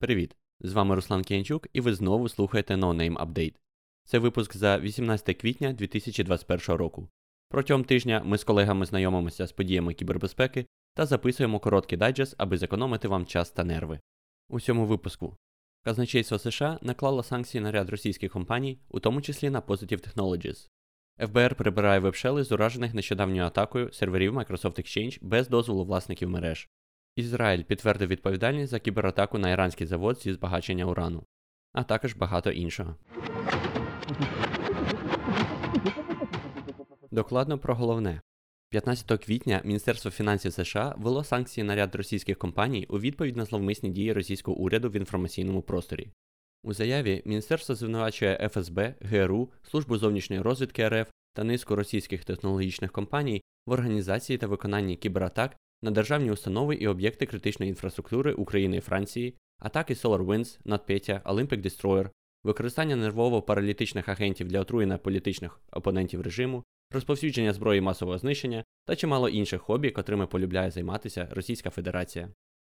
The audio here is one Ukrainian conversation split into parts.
Привіт! З вами Руслан Кіянчук і ви знову слухаєте No Name Update. Це випуск за 18 квітня 2021 року. Протягом тижня ми з колегами знайомимося з подіями кібербезпеки та записуємо короткий дайджест, аби зекономити вам час та нерви. У цьому випуску казначейство США наклало санкції на ряд російських компаній, у тому числі на Positive Technologies. ФБР прибирає вебшели з уражених нещодавньою атакою серверів Microsoft Exchange без дозволу власників мереж. Ізраїль підтвердив відповідальність за кібератаку на іранський завод зі збагачення урану, а також багато іншого. Докладно про головне. 15 квітня Міністерство фінансів США ввело санкції на ряд російських компаній у відповідь на зловмисні дії російського уряду в інформаційному просторі. У заяві міністерство звинувачує ФСБ, ГРУ, Службу зовнішньої розвідки РФ та низку російських технологічних компаній в організації та виконанні кібератак на державні установи і об'єкти критичної інфраструктури України і Франції, атаки SolarWinds, NotPetya, Olympic Destroyer, використання нервово-паралітичних агентів для отруєння політичних опонентів режиму, розповсюдження зброї масового знищення та чимало інших хобі, котрими полюбляє займатися Російська Федерація.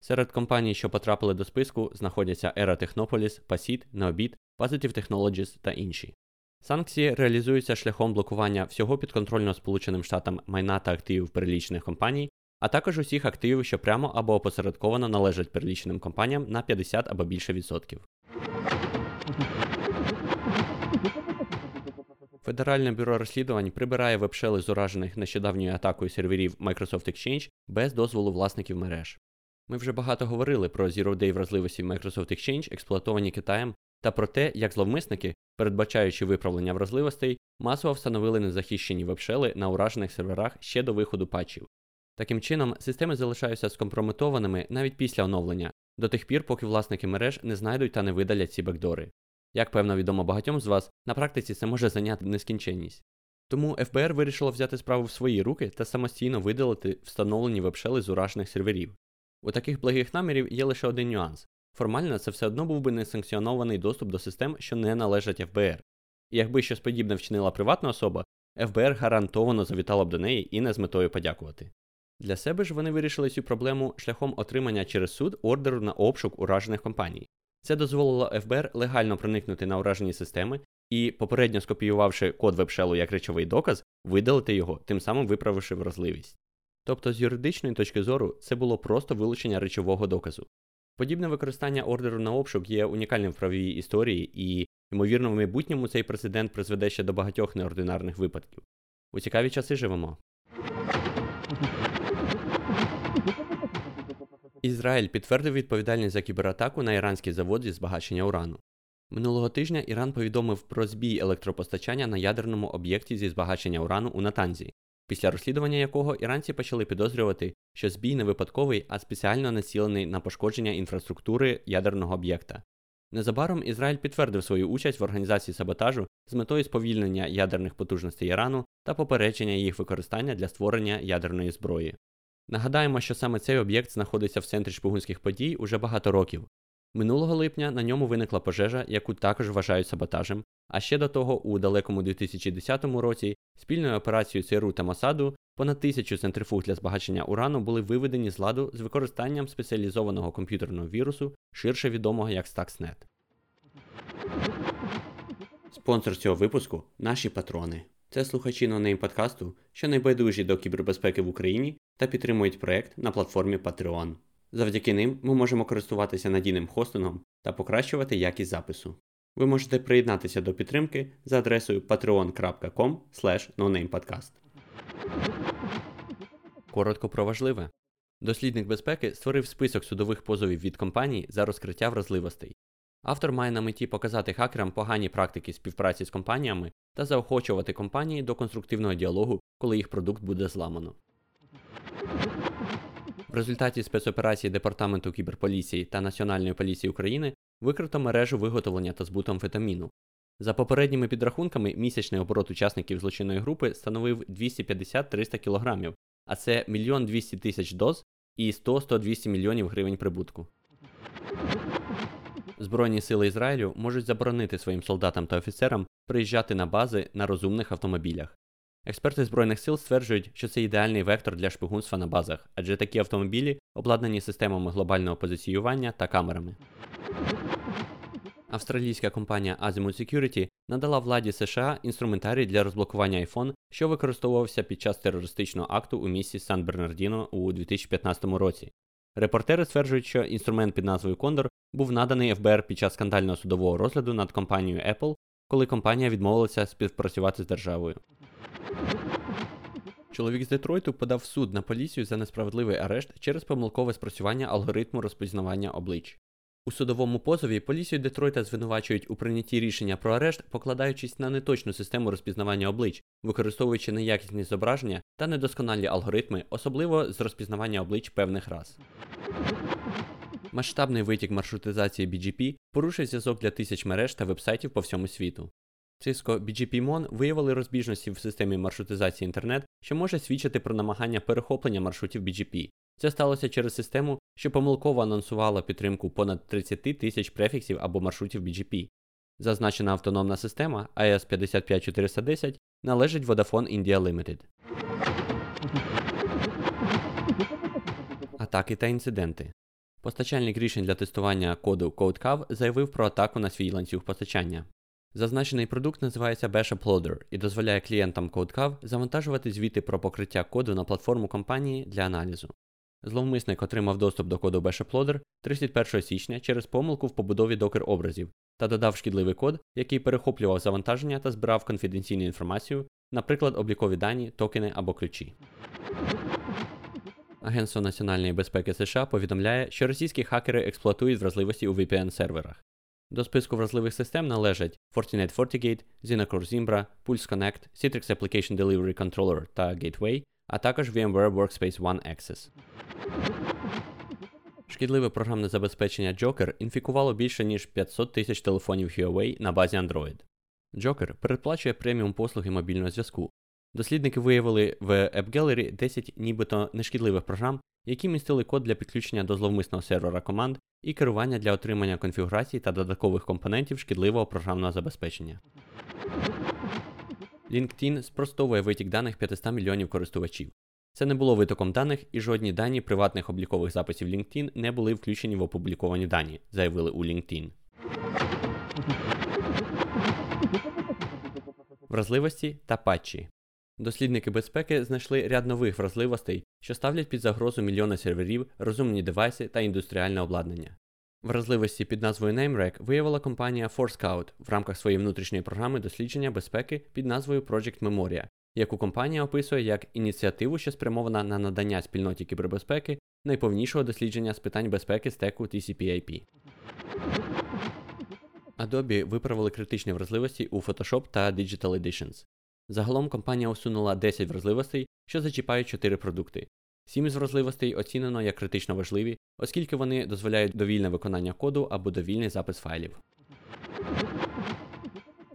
Серед компаній, що потрапили до списку, знаходяться Era Technopolis, Pasit, Neobit, Positive Technologies та інші. Санкції реалізуються шляхом блокування всього підконтрольного Сполученим Штатам майна та активів перелічених компаній, а також усіх активів, що прямо або опосередковано належать переліченим компаніям на 50 або більше відсотків. Федеральне бюро розслідувань прибирає вебшели з уражених нещодавньою атакою серверів Microsoft Exchange без дозволу власників мереж. Ми вже багато говорили про Zero Day вразливості Microsoft Exchange, експлуатовані Китаєм, та про те, як зловмисники, передбачаючи виправлення вразливостей, масово встановили незахищені вебшели на уражених серверах ще до виходу патчів. Таким чином, системи залишаються скомпрометованими навіть після оновлення, до тих пір, поки власники мереж не знайдуть та не видалять ці бекдори. Як певно відомо багатьом з вас, на практиці це може зайняти нескінченність. Тому ФБР вирішило взяти справу в свої руки та самостійно видалити встановлені вебшели з уражених серверів. У таких благих намірів є лише один нюанс. Формально це все одно був би несанкціонований доступ до систем, що не належать ФБР. І якби щось подібне вчинила приватна особа, ФБР гарантовано завітало б до неї і не з метою подякувати. Для себе ж вони вирішили цю проблему шляхом отримання через суд ордеру на обшук уражених компаній. Це дозволило ФБР легально проникнути на уражені системи і, попередньо скопіювавши код вебшелу як речовий доказ, видалити його, тим самим виправивши вразливість. Тобто, з юридичної точки зору, це було просто вилучення речового доказу. Подібне використання ордеру на обшук є унікальним в правовій історії, і, ймовірно, в майбутньому цей прецедент призведе ще до багатьох неординарних випадків. У цікаві часи живемо. Ізраїль підтвердив відповідальність за кібератаку на іранський завод зі збагачення урану. Минулого тижня Іран повідомив про збій електропостачання на ядерному об'єкті зі збагачення урану у Натанзі, після розслідування якого іранці почали підозрювати, що збій не випадковий, а спеціально націлений на пошкодження інфраструктури ядерного об'єкта. Незабаром Ізраїль підтвердив свою участь в організації саботажу з метою сповільнення ядерних потужностей Ірану та попередження їх використання для створення ядерної зброї. Нагадаємо, що саме цей об'єкт знаходиться в центрі шпигунських подій уже багато років. Минулого липня на ньому виникла пожежа, яку також вважають саботажем, а ще до того, у далекому 2010 році, спільною операцією ЦРУ та Масаду понад тисячу центрифуг для збагачення урану були виведені з ладу з використанням спеціалізованого комп'ютерного вірусу, ширше відомого як Stuxnet. Спонсор цього випуску наші патрони. Це слухачі нонейм подкасту, що найбайдужі до кібербезпеки в Україні та підтримують проект на платформі Patreon. Завдяки ним ми можемо користуватися надійним хостингом та покращувати якість запису. Ви можете приєднатися до підтримки за адресою patreon.com. Коротко про важливе. Дослідник безпеки створив список судових позовів від компаній за розкриття вразливостей. Автор має на меті показати хакерам погані практики співпраці з компаніями та заохочувати компанії до конструктивного діалогу, коли їх продукт буде зламано. В результаті спецоперації Департаменту кіберполіції та Національної поліції України викрито мережу виготовлення та збуту амфетаміну. За попередніми підрахунками, місячний оборот учасників злочинної групи становив 250-300 кг, а це 1 200 тисяч доз і 100-100-200 мільйонів гривень прибутку. Збройні сили Ізраїлю можуть заборонити своїм солдатам та офіцерам приїжджати на бази на розумних автомобілях. Експерти Збройних сил стверджують, що це ідеальний вектор для шпигунства на базах, адже такі автомобілі обладнані системами глобального позиціювання та камерами. Австралійська компанія Azimuth Security надала владі США інструментарій для розблокування iPhone, що використовувався під час терористичного акту у місті Сан Бернардіно у 2015 році. Репортери стверджують, що інструмент під назвою Condor був наданий ФБР під час скандального судового розгляду над компанією Apple, коли компанія відмовилася співпрацювати з державою. Чоловік з Детройту подав суд на поліцію за несправедливий арешт через помилкове спрацювання алгоритму розпізнавання облич. У судовому позові поліцію Детройта звинувачують у прийнятті рішення про арешт, покладаючись на неточну систему розпізнавання облич, використовуючи неякісні зображення та недосконалі алгоритми, особливо з розпізнавання облич певних рас. Масштабний витік маршрутизації BGP порушив зв'язок для тисяч мереж та вебсайтів по всьому світу. Cisco BGP-Mon виявили розбіжності в системі маршрутизації інтернет, що може свідчити про намагання перехоплення маршрутів BGP. Це сталося через систему, що помилково анонсувала підтримку понад 30 тисяч префіксів або маршрутів BGP. Зазначена автономна система AES 55410 належить Vodafone India Limited. Атаки та інциденти. Постачальник рішень для тестування коду CodeCav заявив про атаку на свій ланцюг постачання. Зазначений продукт називається Bash Uploader і дозволяє клієнтам CodeCav завантажувати звіти про покриття коду на платформу компанії для аналізу. Зловмисник отримав доступ до коду Bash Uploader 31 січня через помилку в побудові докер образів та додав шкідливий код, який перехоплював завантаження та збирав конфіденційну інформацію, наприклад, облікові дані, токени або ключі. Агентство національної безпеки США повідомляє, що російські хакери експлуатують вразливості у VPN-серверах. До списку вразливих систем належать Fortinet FortiGate, Zinacor Zimbra, Pulse Connect, Citrix Application Delivery Controller та Gateway, а також VMware Workspace ONE Access. Шкідливе програмне забезпечення Joker інфікувало більше ніж 500 тисяч телефонів Huawei на базі Android. Joker передплачує преміум послуги мобільного зв'язку. Дослідники виявили в AppGallery 10 нібито нешкідливих програм, які містили код для підключення до зловмисного сервера команд і керування для отримання конфігурацій та додаткових компонентів шкідливого програмного забезпечення. LinkedIn спростовує витік даних 500 мільйонів користувачів. Це не було витоком даних, і жодні дані приватних облікових записів LinkedIn не були включені в опубліковані дані, заявили у LinkedIn. Вразливості та патчі. Дослідники безпеки знайшли ряд нових вразливостей, що ставлять під загрозу мільйони серверів, розумні девайси та індустріальне обладнання. Вразливості під назвою NameRack виявила компанія ForScout в рамках своєї внутрішньої програми дослідження безпеки під назвою Project Memoria, яку компанія описує як ініціативу, що спрямована на надання спільноті кібербезпеки найповнішого дослідження з питань безпеки стеку TCP/IP. Adobe виправили критичні вразливості у Photoshop та Digital Editions. Загалом компанія усунула 10 вразливостей, що зачіпають 4 продукти. Сім із вразливостей оцінено як критично важливі, оскільки вони дозволяють довільне виконання коду або довільний запис файлів.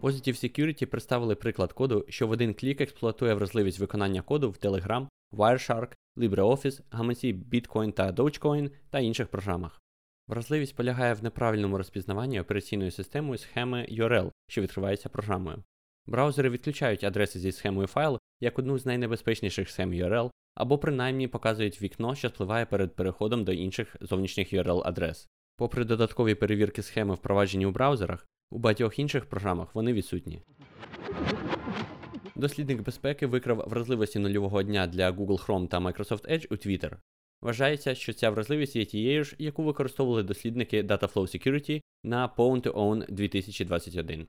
Positive Security представили приклад коду, що в один клік експлуатує вразливість виконання коду в Telegram, Wireshark, LibreOffice, гаманці Bitcoin та Dogecoin та інших програмах. Вразливість полягає в неправильному розпізнаванні операційною системою схеми URL, що відкривається програмою. Браузери відключають адреси зі схемою файлу як одну з найнебезпечніших схем URL, або принаймні показують вікно, що спливає перед переходом до інших зовнішніх URL-адрес. Попри додаткові перевірки схеми впроваджені у браузерах, у багатьох інших програмах вони відсутні. Дослідник безпеки викрав вразливості нульового дня для Google Chrome та Microsoft Edge у Twitter. Вважається, що ця вразливість є тією ж, яку використовували дослідники Dataflow Security на Pwn to Own 2021.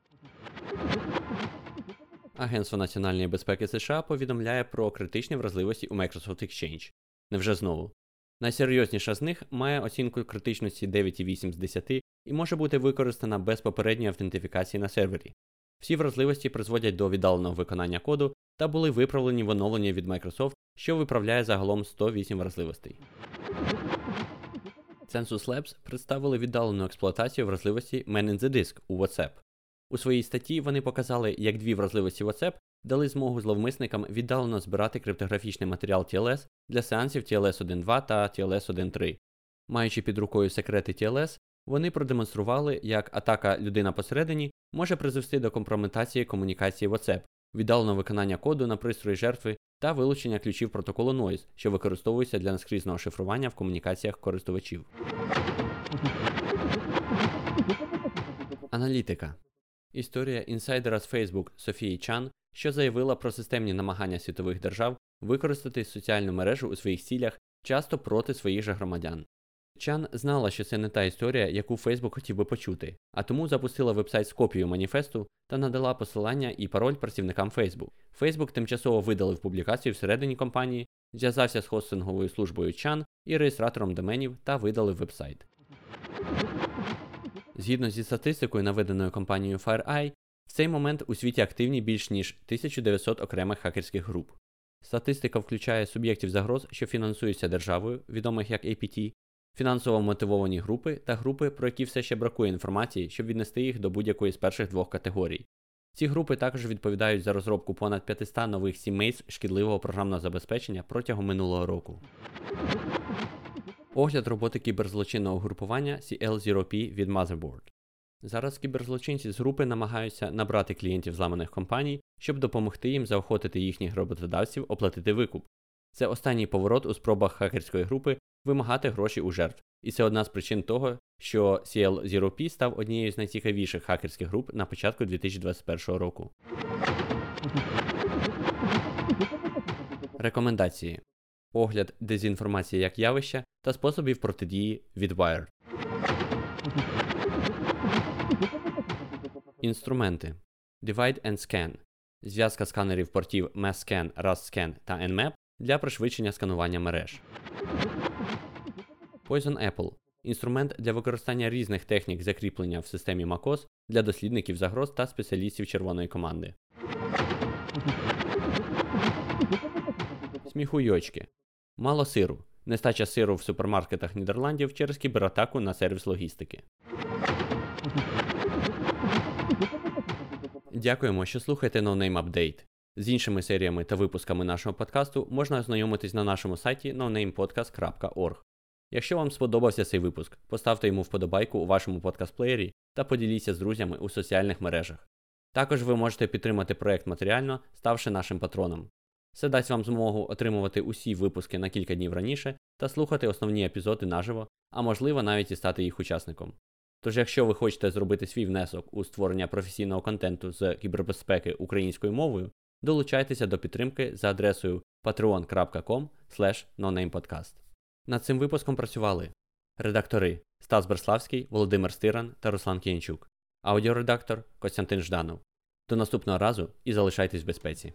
Агентство національної безпеки США повідомляє про критичні вразливості у Microsoft Exchange. Невже знову? Найсерйозніша з них має оцінку критичності 9,8 з 10 і може бути використана без попередньої автентифікації на сервері. Всі вразливості призводять до віддаленого виконання коду та були виправлені в оновленні від Microsoft, що виправляє загалом 108 вразливостей. Census Labs представили віддалену експлуатацію вразливості Man in the Disk у WhatsApp. У своїй статті вони показали, як дві вразливості WhatsApp дали змогу зловмисникам віддалено збирати криптографічний матеріал TLS для сеансів TLS 1.2 та TLS 1.3. Маючи під рукою секрети TLS, вони продемонстрували, як атака людина посередині може призвести до компрометації комунікації WhatsApp, віддаленого виконання коду на пристрої жертви та вилучення ключів протоколу Noise, що використовується для наскрізного шифрування в комунікаціях користувачів. Аналітика Історія інсайдера з Facebook Софії Чан, що заявила про системні намагання світових держав використати соціальну мережу у своїх цілях часто проти своїх же громадян. Чан знала, що це не та історія, яку Facebook хотів би почути, а тому запустила вебсайт з копією маніфесту та надала посилання і пароль працівникам Facebook. Facebook тимчасово видалив публікацію всередині компанії, зв'язався з хостинговою службою Чан і реєстратором доменів та видалив вебсайт. Згідно зі статистикою, наведеною компанією FireEye, в цей момент у світі активні більш ніж 1900 окремих хакерських груп. Статистика включає суб'єктів загроз, що фінансуються державою, відомих як APT, фінансово мотивовані групи та групи, про які все ще бракує інформації, щоб віднести їх до будь-якої з перших двох категорій. Ці групи також відповідають за розробку понад 500 нових сімей шкідливого програмного забезпечення протягом минулого року. Огляд роботи кіберзлочинного групування CL0P від Motherboard. Зараз кіберзлочинці з групи намагаються набрати клієнтів зламаних компаній, щоб допомогти їм заохотити їхніх роботодавців оплатити викуп. Це останній поворот у спробах хакерської групи вимагати гроші у жертв. І це одна з причин того, що CL0P став однією з найцікавіших хакерських груп на початку 2021 року. Рекомендації огляд дезінформації як явища та способів протидії від Wired. Інструменти Divide and Scan зв'язка сканерів портів MassScan, RustScan та Nmap для пришвидшення сканування мереж. Poison Apple інструмент для використання різних технік закріплення в системі MacOS для дослідників загроз та спеціалістів червоної команди. Сміхуйочки. Мало сиру. Нестача сиру в супермаркетах Нідерландів через кібератаку на сервіс логістики. Дякуємо, що слухаєте NoName Update. З іншими серіями та випусками нашого подкасту можна ознайомитись на нашому сайті nonamepodcast.org. Якщо вам сподобався цей випуск, поставте йому вподобайку у вашому подкаст-плеєрі та поділіться з друзями у соціальних мережах. Також ви можете підтримати проект матеріально, ставши нашим патроном. Це дасть вам змогу отримувати усі випуски на кілька днів раніше та слухати основні епізоди наживо, а можливо навіть і стати їх учасником. Тож, якщо ви хочете зробити свій внесок у створення професійного контенту з кібербезпеки українською мовою, долучайтеся до підтримки за адресою patreon.com nonamepodcast. Над цим випуском працювали редактори Стас Берславський, Володимир Стиран та Руслан Кіянчук, аудіоредактор Костянтин Жданов. До наступного разу і залишайтесь в безпеці.